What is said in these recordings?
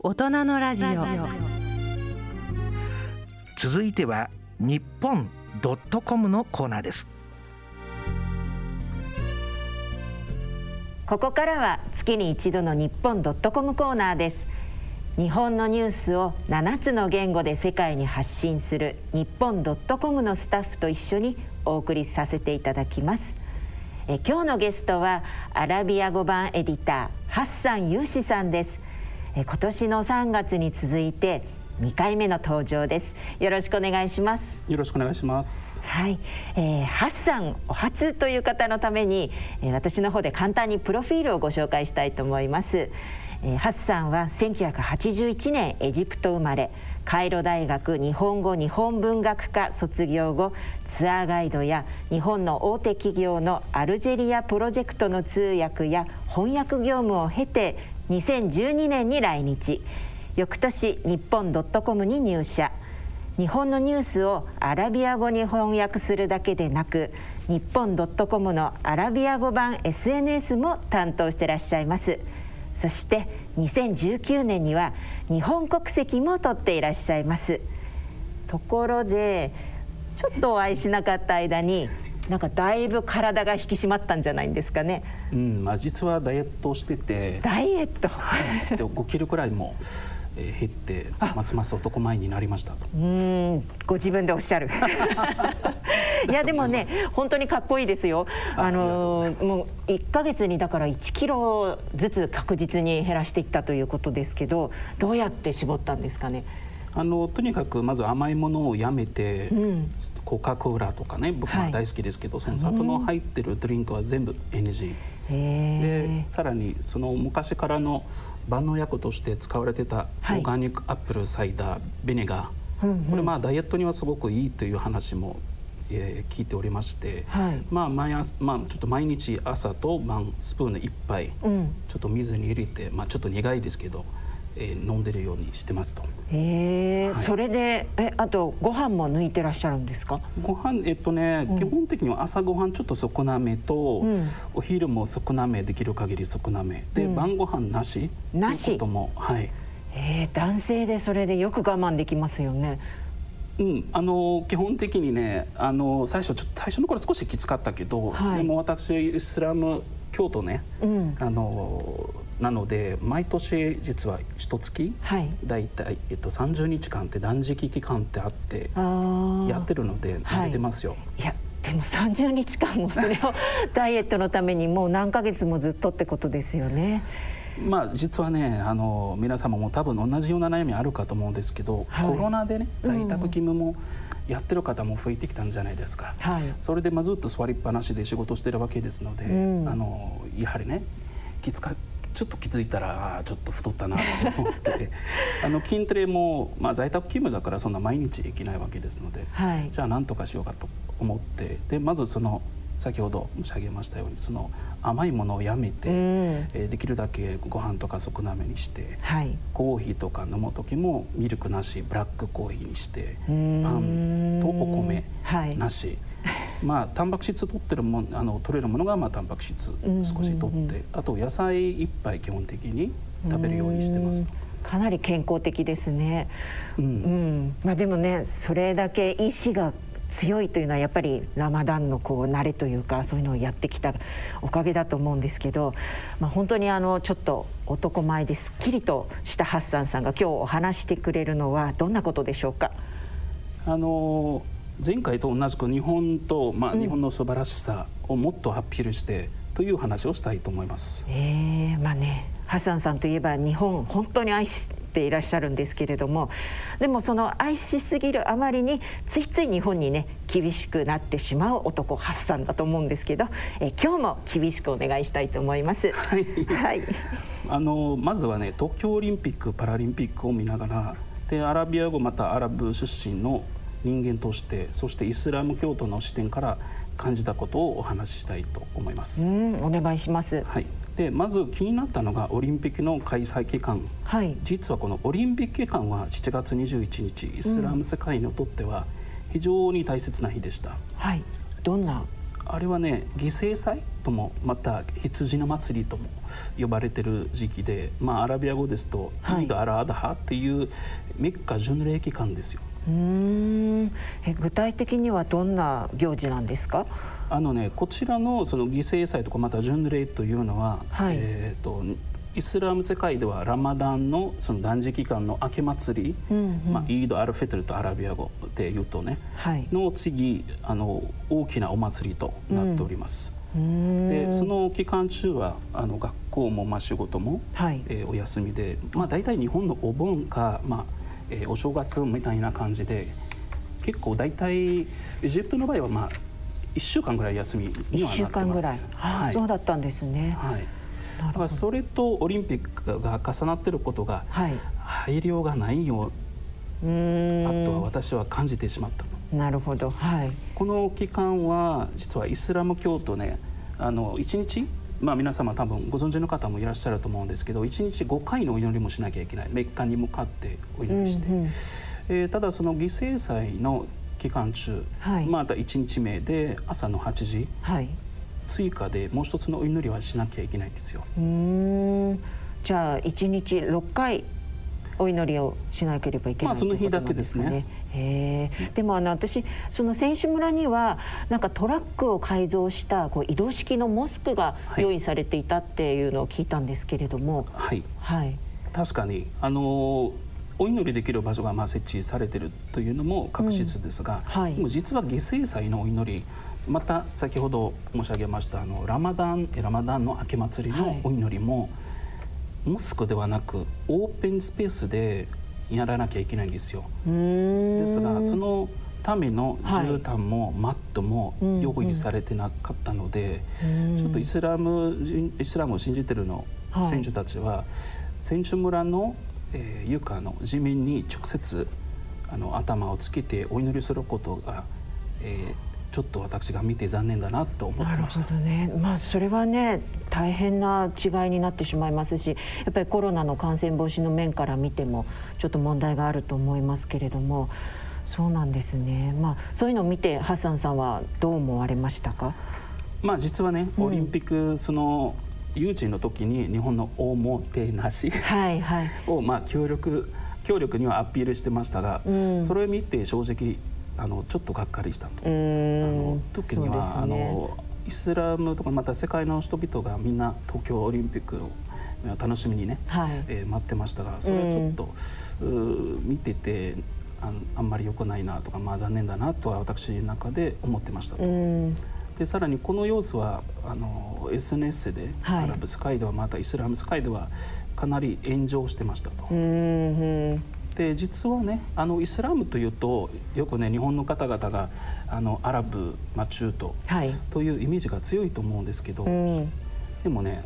大人のラジオ。続いては日本ドットコムのコーナーです。ここからは月に一度の日本ドットコムコーナーです。日本のニュースを7つの言語で世界に発信する日本ドットコムのスタッフと一緒にお送りさせていただきます。え今日のゲストはアラビア語版エディターハッサンユーシさんです。え今年の3月に続いて2回目の登場です。よろしくお願いします。よろしくお願いします。はい、えー、ハッサンお初という方のために、えー、私の方で簡単にプロフィールをご紹介したいと思います、えー、ハッサンは1981年エジプト生まれカイロ大学日本語日本文学科卒業後ツアーガイドや日本の大手企業のアルジェリアプロジェクトの通訳や翻訳業務を経て2012年に来日。翌年日本ドットコムに入社。日本のニュースをアラビア語に翻訳するだけでなく日本ドットコムのアラビア語版 SNS も担当してらっしゃいます。そして2019年には日本国籍も取っていらっしゃいます。ところでちょっとお会いしなかった間になんかだいぶ体が引き締まったんじゃないんですかね。うん、まあ実はダイエットしてて。ダイエット。で5キロくらいも。え減ってますます男前になりましたと。うんご自分でおっしゃる。いやでもね本当にかっこいいですよ。あのもう1か月にだから1キロずつ確実に減らしていったということですけどどうやって絞ったんですかね。あのとにかくまず甘いものをやめて、うん、コカ・コーラとかね僕は大好きですけど、はい、その砂糖の入ってるドリンクは全部 NG、でさらにその昔からの万能薬として使われてた organic apple cider vinegar、これまあダイエットにはすごくいいという話もえー、聞いておりまして、はい、まあ毎朝まあちょっと毎日朝と晩スプーン1杯、うん、ちょっと水に入れてまあちょっと苦いですけどえー、飲んでるようにしてますと。へえ、はい、それでえあとご飯も抜いてらっしゃるんですか？ご飯えっとね、うん、基本的には朝ご飯ちょっと少なめと、うん、お昼も少なめできる限り少なめで、うん、晩ご飯なしなし。ともはい。え男性でそれでよく我慢できますよね。うん、あの基本的にねあの最初ちょっと最初の頃少しきつかったけど、はい、でも私イスラム教徒ね、うん、あのなので毎年実は一月、はい、だいたい、えっと、30日間って断食期間ってあってやってるので慣れてますよ。はい、いやでも30日間もそれを ダイエットのためにもう何ヶ月もずっとってことですよね。まあ実はねあの皆様も多分同じような悩みあるかと思うんですけど、はい、コロナでね在宅勤務もやってる方も増えてきたんじゃないですか、はい、それでまあずっと座りっぱなしで仕事してるわけですので、うん、あのやはりねきつかちょっと気づいたらちょっと太ったなと思って。あの筋トレも、まあ、在宅勤務だからそんな毎日できないわけですので、はい、じゃあ何とかしようかと思って。でまずその先ほど申し上げましたようにその甘いものをやめて、うん、えー、できるだけご飯とか少なめにして、はい、コーヒーとか飲む時もミルクなしブラックコーヒーにしてパンとお米なし、はい、まあタンパク質取ってるも あの取れるものがまあタンパク質少し取って、あと野菜一杯基本的に食べるようにしてます。と。かなり健康的ですね。うん、うん、まあでもねそれだけ意志が強いというのはやっぱりラマダンのこう慣れというかそういうのをやってきたおかげだと思うんですけど、まあ、本当にあのちょっと男前ですっきりとしたハッサンさんが今日お話してくれるのはどんなことでしょうか？あの前回と同じく日本と、まあ、日本の素晴らしさをもっとアピールして、という話をしたいと思います。えー、まあねハッサンさんといえば日本本当に愛していらっしゃるんですけれどもでもその愛しすぎるあまりについつい日本にね厳しくなってしまう男ハッサンだと思うんですけどえ今日も厳しくお願いしたいと思います。はい、はい、あのまずはね東京オリンピック・パラリンピックを見ながらでアラビア語またアラブ出身の人間としてそしてイスラム教徒の視点から感じたことをお話ししたいと思います。お願いします。はい。でまず気になったのがオリンピックの開催期間、はい、実はこのオリンピック期間は7月21日イスラム世界にとっては非常に大切な日でした。はい、どんな？あれはね犠牲祭ともまた羊の祭りとも呼ばれてる時期で、まあ、アラビア語ですと、はい、イード・アラ・アダハっていうメッカ巡礼期間ですよ。うん。え具体的にはどんな行事なんですか？あのねこちらのその犠牲祭とかまた巡礼というのは、はい、えっ、ー、とイスラム世界ではラマダンのその断食期間の明け祭り、うんうん、まあ、イード・アルフェトルとアラビア語で言うとね、はい、の次あの大きなお祭りとなっております。うん、でその期間中はあの学校もまあ仕事も、はい、えー、お休みで、まあ、大体日本のお盆か、まあえー、お正月みたいな感じで結構大体エジプトの場合はまあ1週間ぐらい休みにはなってます。1週間ぐらい、はい、そうだったんですね。はい。だからそれとオリンピックが重なっていることが、はい、配慮がないよあとは私は感じてしまったなるほど、はい、この期間は実はイスラム教徒ねあの1日まあ、皆様多分ご存知の方もいらっしゃると思うんですけど1日5回のお祈りもしなきゃいけない。メッカに向かってお祈りして、うんうん、えー、ただその犠牲祭の期間中、はい、また1日目で朝の8時、はい、追加でもう一つのお祈りはしなきゃいけないんですよ。うん。じゃあ1日6回お祈りをしなければいけない、まあ、その日だけですね。へでもあの私その選手村にはなんかトラックを改造したこう移動式のモスクが用意されていたっていうのを聞いたんですけれども、はい、はい、確かにあのお祈りできる場所がまあ設置されているというのも確実ですが、うんはい、でも実は犠牲祭のお祈りまた先ほど申し上げましたあのラマダンラマダンの明け祭りのお祈りも、はい、モスクではなくオープンスペースでやらなきゃいけないんですよ。ですがそのための絨毯もマットも用意されてなかったので、ちょっとイスラムイスラムを信じてるの選手たちは、選手村の、えー、床の地面に直接あの頭をつけてお祈りすることが、えー、ちょっと私が見て残念だなと思ってました。ね、まあそれはね大変な違いになってしまいますし、やっぱりコロナの感染防止の面から見てもちょっと問題があると思いますけれども、そうなんですね。まあそういうのを見てハッサンさんはどう思われましたか？まあ実はね、オリンピックその、誘致の時に日本のおもてなしはいはい、をまあ協力協力にはアピールしてましたが、うん、それを見て正直あのちょっとがっかりしたと。あの時には、ね、あのイスラムとかまた世界の人々がみんな東京オリンピックを楽しみにね、はい、えー、待ってましたがそれはちょっと、うん、見ててああんまり良くないなとか、まあ、残念だなとは私の中で思ってましたと。でさらにこの様子はあの SNS で、はい、アラブスカイではまたイスラムスカイではかなり炎上してましたと。で実はねあのイスラムというとよくね日本の方々があのアラブ、まあ、中東というイメージが強いと思うんですけど、うん、でもね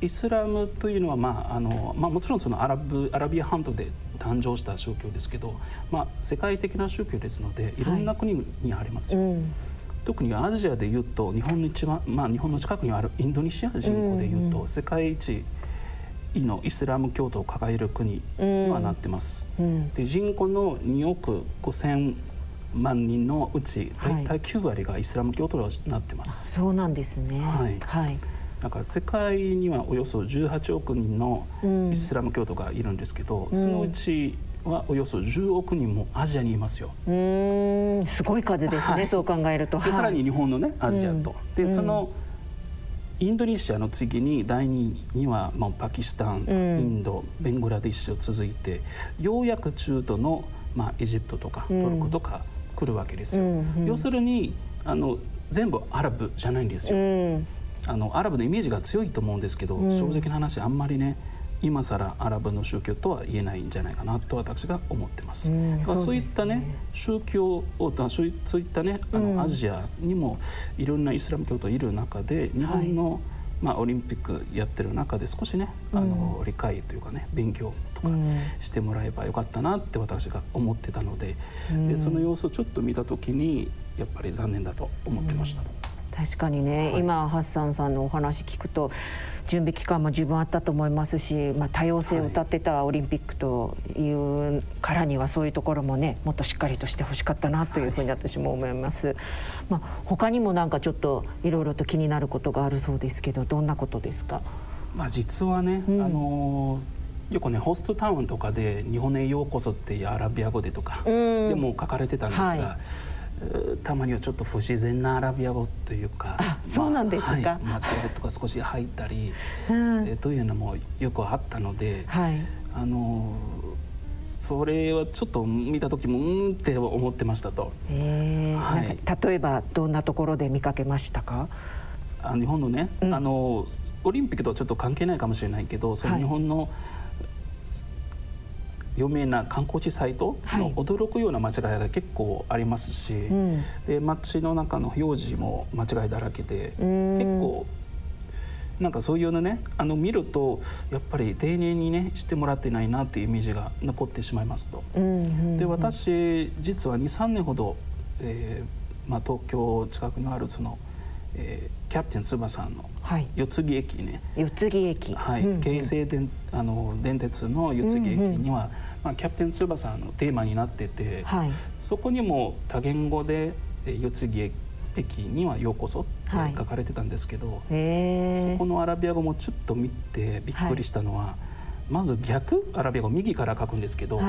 イスラムというのは、まああのまあ、もちろんそのアラブアラビア半島で誕生した宗教ですけど、まあ、世界的な宗教ですのでい。ろんな国にありますよ。はいうん特にアジアでいうと日本の一番、まあ、日本の近くにあるインドネシア人口でいうと、世界一のイスラム教徒を抱える国にはなってます。うん、で人口の2億5千万人のうち大体9割がイスラム教徒になってます。そうなんですね。はい。はい。なんか世界にはおよそ18億人のイスラム教徒がいるんですけど、うん、そのうちはおよそ10億人もアジアにいますよ。うんすごい数ですね、はい、そう考えると。でさらに日本のねアジアと。うん、でその、インドネシアの次に第2にはもうパキスタン、インドベングラディッシュ続いてようやく中東の、まあ、エジプトとかトルコとか来るわけですよ。要するにあの全部アラブじゃないんですよ。あのアラブのイメージが強いと思うんですけど、正直な話あんまりね今更アラブの宗教とは言えないんじゃないかなと私が思ってます。うん、そういったね宗教をそういったねあの、アジアにもいろんなイスラム教徒いる中で日本の、はいまあ、オリンピックやってる中で少しね、あの理解というかね勉強とかしてもらえばよかったなって私が思ってたので,、でその様子をちょっと見た時にやっぱり残念だと思ってました。確かにね、はい、今ハッサンさんのお話聞くと準備期間も十分あったと思いますし、まあ、多様性を歌ってたオリンピックというからにはそういうところもねもっとしっかりとしてほしかったなというふうに私も思います。まあ、他にもなんかちょっといろいろと気になることがあるそうですけどどんなことですか？まあ、実はね、うん、あのよくねホストタウンとかで「日本へようこそ」っていうアラビア語でとかでも書かれてたんですが、はいたまにはちょっと不自然なアラビア語というかあそうなんですか、まあ、はい、間違いとか少し入ったり、うん、えというのもよくあったので、はい、あのそれはちょっと見た時もうんって思ってましたと。えー、はい、例えばどんなところで見かけましたか？あ日本のね、うん、あのオリンピックとはちょっと関係ないかもしれないけどその日本の、はい有名な観光地サイトの驚くような間違いが結構ありますし、はいうん、で街の中の表示も間違いだらけで結構なんかそういうのねあの見るとやっぱり丁寧にねしてもらってないなっていうイメージが残ってしまいますと。で私実は23年ほど、えーまあ、東京近くにあるその、えー、キャプテン翼の四つ木駅ね、四つ木駅、はい、京成電あの電鉄の四つ木駅には、まあ、キャプテン翼のテーマになってて、はい、そこにも多言語で四つ木駅にはようこそって書かれてたんですけど、はい、そこのアラビア語もちょっと見てびっくりしたのは、はい、まず逆アラビア語右から書くんですけど、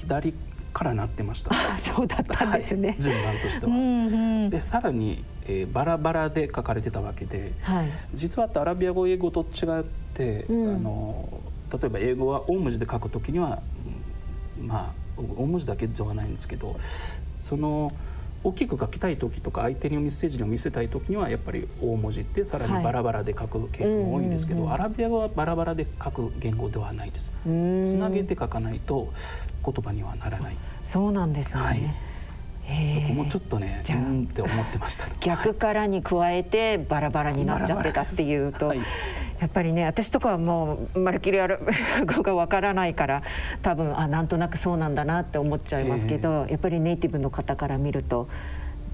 左からなってました。そうだったんですね。順番としては。うんうん、でさらにえー、バラバラで書かれてたわけで、はい、実はアラビア語英語と違って、うん、あの例えば英語は大文字で書くときには、まあ大文字だけではないんですけどその大きく書きたい時とか相手にメッセージを見せたい時にはやっぱり大文字ってさらにバラバラで書くケースも多いんですけど、アラビア語はバラバラで書く言語ではないです。つなげて書かないと言葉にはならない。そうなんですね。はい。そこもちょっとねじゃうんって思ってました。逆からに加えてバラバラになっちゃってたっていうと、はい、やっぱりね私とかはもうまるっきりある語がわからないから多分あなんとなくそうなんだなって思っちゃいますけど、やっぱりネイティブの方から見ると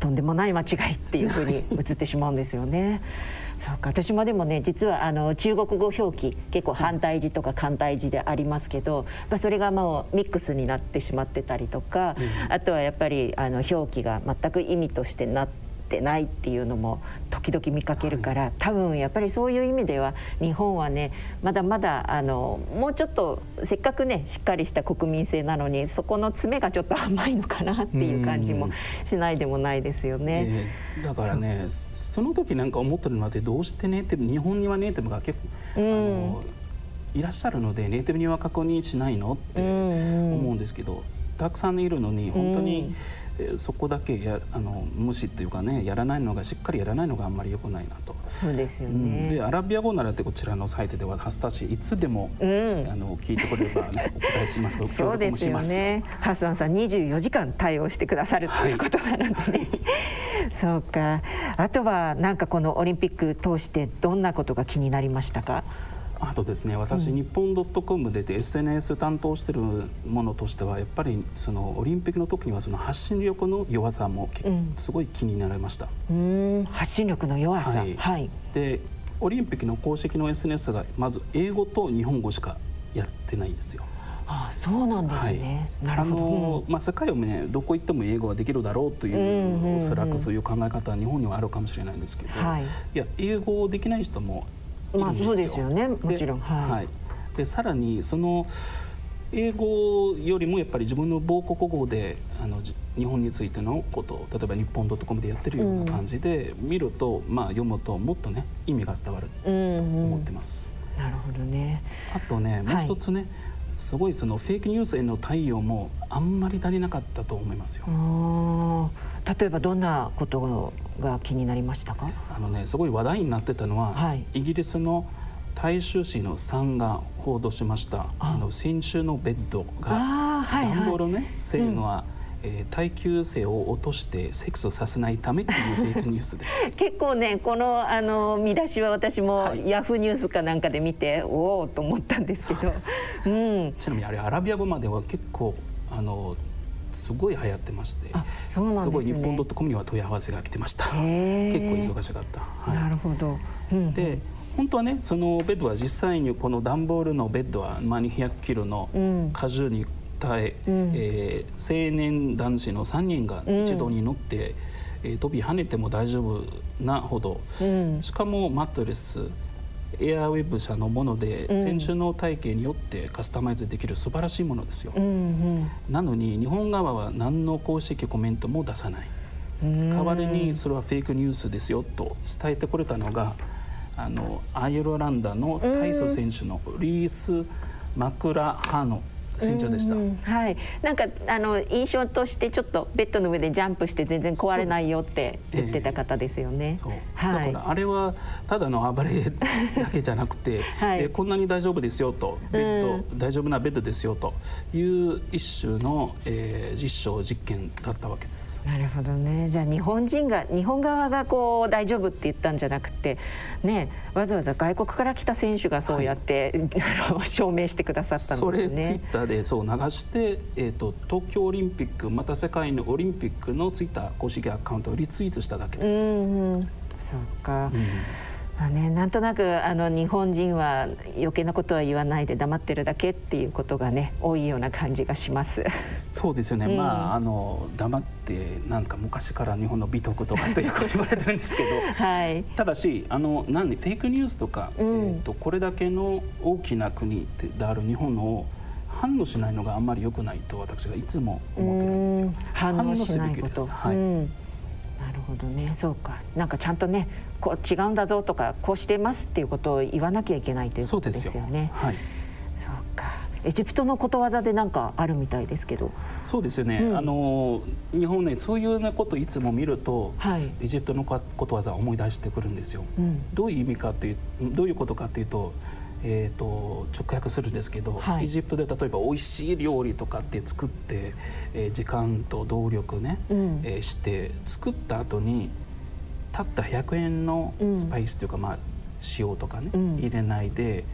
とんでもない間違いっていうふうに映ってしまうんですよね。そうか。私もでもね実はあの中国語表記結構反対字とか簡体字でありますけど、まあ、それがもうミックスになってしまってたりとか、あとはやっぱりあの表記が全く意味としてなってってないっていうのも時々見かけるから、はい、多分やっぱりそういう意味では日本はねまだまだあのもうちょっとせっかくねしっかりした国民性なのにそこの詰めがちょっと甘いのかなっていう感じもしないでもないですよね。えー、だからねその時なんか思ってるのはどうしてネイティブ日本にはネイティブが結構、あのいらっしゃるのでネイティブには確認しないのって思うんですけど。たくさんいるのに本当に、えそこだけやあの無視っていうかねやらないのがしっかりやらないのがあんまり良くないなと。そうですよね、うん、でアラビア語ならってこちらのサイトではハスタシいつでも、うん、あの聞いてくれれば、ね、お答えしますかそうですよね。ハッサンさん24時間対応してくださるということなので、ね、はい、そうか。あとはなんかこのオリンピック通してどんなことが気になりましたか？あとですね私、うん、日本ドットコムで SNS 担当してるものとしてはやっぱりそのオリンピックの時にはその発信力の弱さも、うん、すごい気になりました。うん。発信力の弱さ、はい、はい、でオリンピックの公式の SNS がまず英語と日本語しかやってないんですよ。ああそうなんですね。はい、あのまあ世界をねどこ行っても英語はできるだろうという,、おそらくそういう考え方は日本にはあるかもしれないんですけど、はい、いや英語できない人もまあ、そうですよね。もちろん。はい、はい、でさらにその英語よりもやっぱり自分の母国語であの日本についてのことを例えば日本ドットコムでやってるような感じで見ると、うん、まあ、読むともっとね意味が伝わると思ってます。うんうん、なるほどね。あとねもう一つね、はい、すごいそのフェイクニュースへの対応もあんまり足りなかったと思いますよ。例えばどんなことが気になりましたか？あのねすごい話題になってたのは、はい、イギリスの大衆紙の3が報道しました。あ。の先週のベッドが段ボールね、はいはい、せいうのは、うん、えー、耐久性を落としてセックスをさせないためっていうフェイクニュースです。結構ねこのあの見出しは私も、はい、ヤフーニュースかなんかで見ておおと思ったんですけど、うん、ちなみにあれアラビア語までは結構あのすごい流行ってましてす、ね,、ごい日本ドットコムには問い合わせが来てました。結構忙しかった、はい、なるほど、うん、で本当はねそのベッドは実際にこの段ボールのベッドは、まあ、200キロの荷重に耐えうん、えー、青年男子の3人が一度に乗って、うん、えー、飛び跳ねても大丈夫なほど、うん、しかもマットレスエアウェブ社のもので、うん、選手の体型によってカスタマイズできる素晴らしいものですよ、うんうん、なのに日本側は何の公式コメントも出さない。代わりにそれはフェイクニュースですよと伝えてくれたのがあのアイルランドの体操選手のリース・マクラハノ戦場でした、はい、なんかあの印象としてちょっとベッドの上でジャンプして全然壊れないよって言ってた方ですよね。そう、はい、だからあれはただの暴れだけじゃなくて、はい、えこんなに大丈夫ですよとベッド、大丈夫なベッドですよという一種の、えー、実証実験だったわけです。なるほどね。じゃあ日本人が日本側がこう大丈夫って言ったんじゃなくて、ねわざわざ外国から来た選手がそうやって、はい、証明してくださったんですね。それツイッターでそう流して、えーと、東京オリンピックまた世界のオリンピックのツイッター公式アカウントをリツイートしただけです。うん、そうか、うんまあね、なんとなくあの日本人は余計なことは言わないで黙ってるだけっていうことがね多いような感じがします。そうですよね。うん、まああの黙ってなんか昔から日本の美徳とかとよく言われてるんですけど、はい、ただしあのなんでフェイクニュースとか、うん、えっ、とこれだけの大きな国である日本の反応しないのがあんまり良くないと私がいつも思ってるんですよ。反応すべきです。はい。なるほどね。そうか。なんかちゃんとね、こう違うんだぞとかこうしてますっていうことを言わなきゃいけないということですよね。よはい。そうか。エジプトのことわざでなんかあるみたいですけど。そうですよね。うん、あの日本ねそういうなこといつも見ると、はい、エジプトのことわざを思い出してくるんですよ。うん、どういう意味かというどういうことかというと。えーと、直訳するんですけど、はい、エジプトで例えば美味しい料理とかって作って、えー、時間と動力ね、うん、えー、して作った後にたった100円のスパイスというか、うん、まあ、塩とかね、うん、入れないで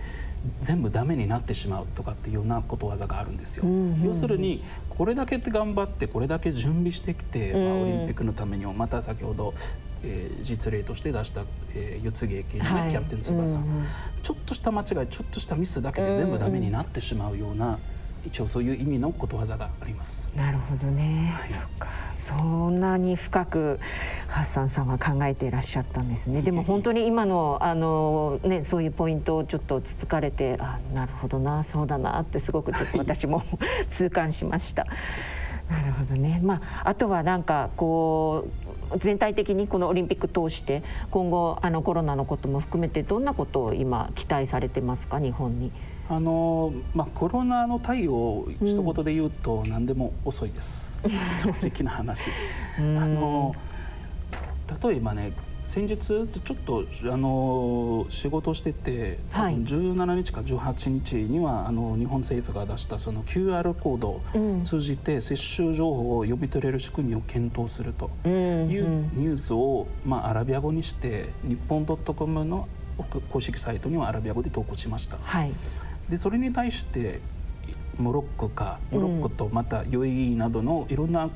全部ダメになってしまうとかっていうようなことわざがあるんですよ。要するにこれだけ頑張ってこれだけ準備してきて、まあ、オリンピックのためにもまた先ほどえー、実例として出した、えー、四つ劇のね、はい、キャプテン翼、うんうん、ちょっとした間違いちょっとしたミスだけで全部ダメになってしまうような、うんうん、一応そういう意味のことわざがあります。なるほどね、はい、そかそんなに深くハッサンさんは考えていらっしゃったんですね。でも本当に今のあのねそういうポイントをちょっとつつかれてあなるほどなそうだなってすごくちょっと私も 痛感しました。なるほどね。まああとはなんかこう全体的にこのオリンピック通して今後あのコロナのことも含めてどんなことを今期待されてますか？日本に。あのまあ、コロナの対応一言で言うと何でも遅いです、うん、正直な話。あの例えばね先日ちょっとあの仕事してて多分17日か18日にはあの日本政府が出したその QR コードを通じて接種情報を読み取れる仕組みを検討するというニュースを、まあ、アラビア語にして日本 .com の公式サイトにはアラビア語で投稿しました。はい、でそれに対してモロッコかモロッコとまた UAE などのいろんな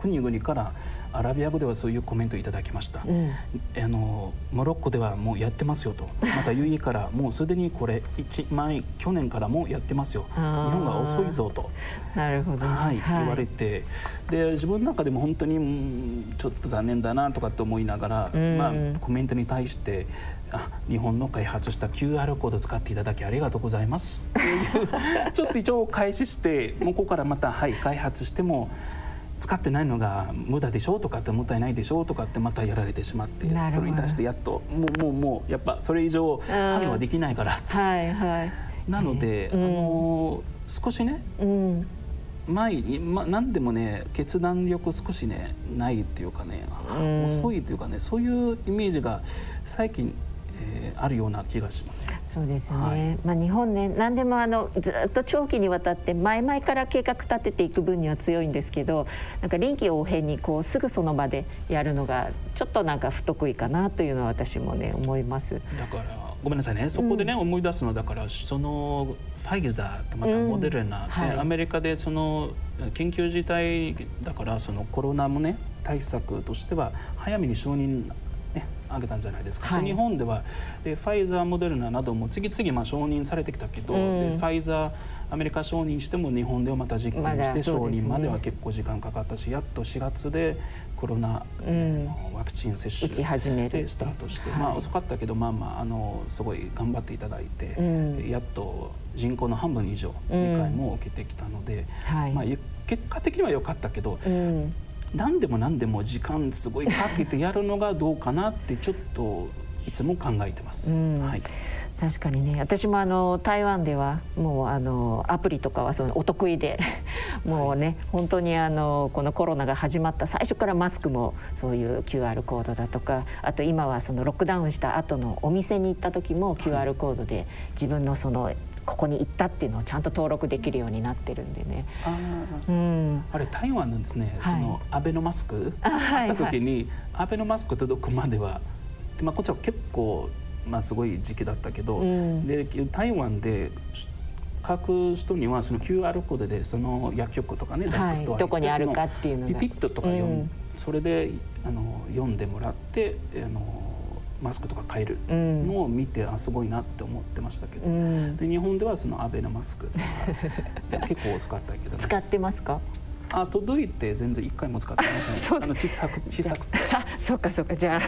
国々からアラビア語ではそういうコメントいただきました、うん、あのモロッコではもうやってますよと。また UE からもうすでにこれ1前去年からもやってますよ。日本が遅いぞと。なるほど、はい、はい、言われて。で自分の中でも本当にちょっと残念だなとかって思いながら、うん、まあ、コメントに対してあ日本の開発した QR コードを使っていただきありがとうございますっていう ちょっと一応開始して向こうからまたはい開発しても使ってないのが無駄でしょうとかってもったいないでしょうとかってまたやられてしまってそれに対してやっともうもうもうやっぱそれ以上反応はできないから。はいはい、なので、あの少しね、うん。前に、ま、何でもね決断力少しねないっていうかね、遅いというかねそういうイメージが最近えー、あるような気がしますそうですね、はい、まあ、日本ね何でもあのずっと長期にわたって前々から計画立てていく分には強いんですけどなんか臨機応変にこうすぐその場でやるのがちょっとなんか不得意かなというのは私もね思います。だからごめんなさいね。そこでね、うん、思い出すのだからそのファイザーとまたモデルナ、うん。はい、アメリカでその緊急事態だからそのコロナもね対策としては早めに承認ね、挙げたんじゃないですか、はい、日本ではでファイザーモデルナなども次々まあ承認されてきたけど、うん、でファイザーアメリカ承認しても日本ではまた実験して承認までは結構時間かかったし、やっと4月でコロナ、うん、ワクチン接種でスタートして、まあ、遅かったけどまあまああのすごい頑張っていただいて、うん、やっと人口の半分以上2回も受けてきたので、まあ、結果的には良かったけど、何でも何でも時間すごいかけてやるのがどうかなってちょっといつも考えてます。はい。確かにね。私もあの台湾ではもうあのアプリとかはそのお得意で もうね、はい、本当にあのこのコロナが始まった最初からマスクもそういう QR コードだとかあと今はそのロックダウンした後のお店に行った時も QR コードで自分のそのここに行ったっていうのをちゃんと登録できるようになってるんでね。あ,、うん、あれ台湾なんですね、はい、そのアベノマスク？あった時に、はいはい、アベノマスク届くまでは、まあ、こっちは結構まあ、すごい時期だったけど、うん、で台湾で各人にはその QR コードでその薬局とかね、ダックストアどこにあるかっていうのピピッととか読、うん、それであの読んでもらってあのマスクとか買えるのを見て、あすごいなって思ってましたけど、うん、で日本ではそのアベノマスク結構遅かったけど、ね、使ってますか？あ届いて全然一回も使ってません。あの小さく小さくて。あ、そうかそうかじゃあ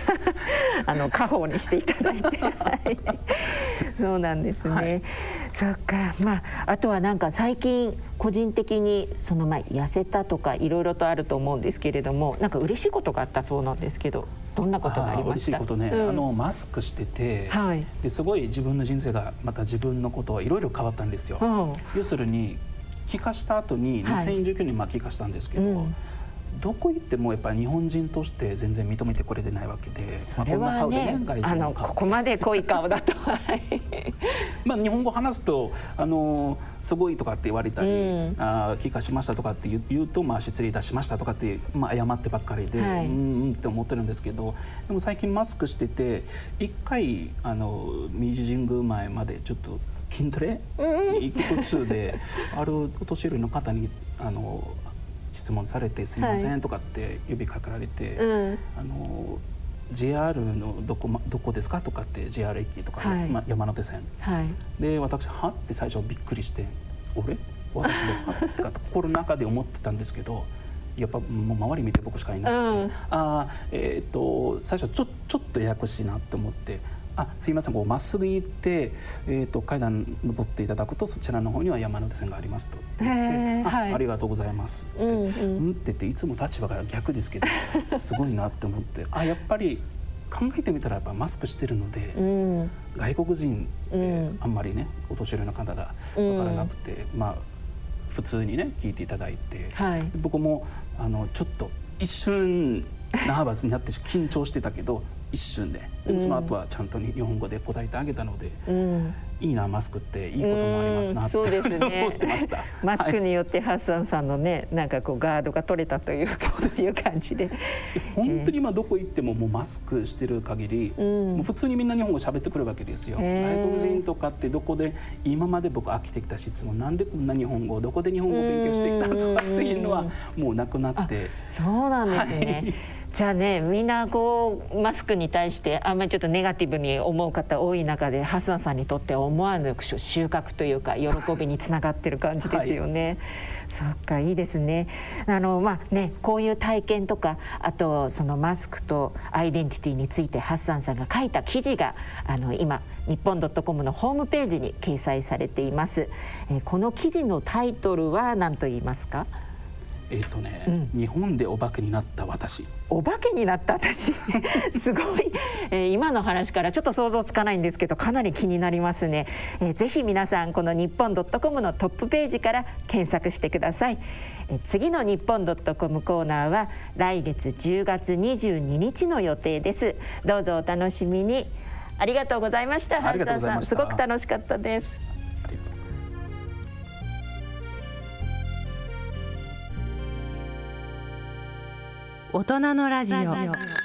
あの家宝にしていただいて、はい、そうなんですね。はい、そうかまああとはなんか最近個人的にそのまあ痩せたとかいろいろとあると思うんですけれども、なんか嬉しいことがあったそうなんですけど、どんなことがありました？嬉しいことね、うん、あのマスクしてて、はい、ですごい自分の人生がまた自分のことはいろいろ変わったんですよ。うん、要するに帰化した後に2019年まあ帰化したんですけど、はいうん、どこ行ってもやっぱり日本人として全然認めてくれてないわけで、まあ、こんな顔でね外人の顔。ここまで濃い顔だと。まあ日本語話すとあのすごいとかって言われたり、うん、あ帰化しましたとかって言うと、まあ、失礼いたしましたとかって、まあ、謝ってばっかりで、はい、うんうんって思ってるんですけどでも最近マスクしてて一回あの明治神宮前までちょっと筋トレ？に行く途中であるお年寄りの方にあの質問されて「すいません」とかって呼びかけられて「あの JR のどこ,、ま、どこですか?」とかって JR 駅とか、はい、ま、山手線、はい、で私はって最初びっくりして「俺？私ですか?」ってか心の中で思ってたんですけど。やっぱもう周り見て僕しかいなくて、うん、ああえっ、ー、と最初ちょちょっとややこしいなって思ってあすいません。こうまっすぐ行って、えーと、階段登っていただくとそちらの方には山手線がありますと。言ってあはい、ありがとうございます。って、うん、うん、って言っていつも立場が逆ですけど すごいなって思ってあやっぱり考えてみたらやっぱマスクしてるので、うん、外国人ってあんまりね、お年寄りの方が分からなくて、まあ普通にね聞いていただいて、はい、僕もあのちょっと一瞬ナーバスになって緊張してたけど一瞬で。でもその後はちゃんと日本語で答えてあげたので、うん、いいなマスクっていいこともありますなって、うん、ね、思ってました。マスクによってハッサンさんのねなんかこうガードが取れたというそういう感じで。本当に今どこ行ってももうマスクしてる限り、うん、もう普通にみんな日本語喋ってくるわけですよ。外国人とかってどこで今まで僕飽きてきた質問なんでこんな日本語どこで日本語を勉強してきたとかっていうのはもうなくなって。そうなんですね、はいじゃあねみんなこうマスクに対してあんまりちょっとネガティブに思う方多い中でハッサンさんにとって思わぬ収穫というか喜びにつながってる感じですよね。はい、そっかいいですね。あのまあねこういう体験とかあとそのマスクとアイデンティティについてハッサンさんが書いた記事があの今日本ドットコムのホームページに掲載されています。えー、この記事のタイトルは何と言いますか？えっ、ー、とね、うん、日本でお化けになった私。お化けになった私。すごい、えー、今の話からちょっと想像つかないんですけどかなり気になりますね、えー、ぜひ皆さんこの日本ドットコムのトップページから検索してください、えー、次の日本ドットコムコーナーは来月10月22日の予定です。どうぞお楽しみに。ありがとうございました。すごく楽しかったです大人のラジオ。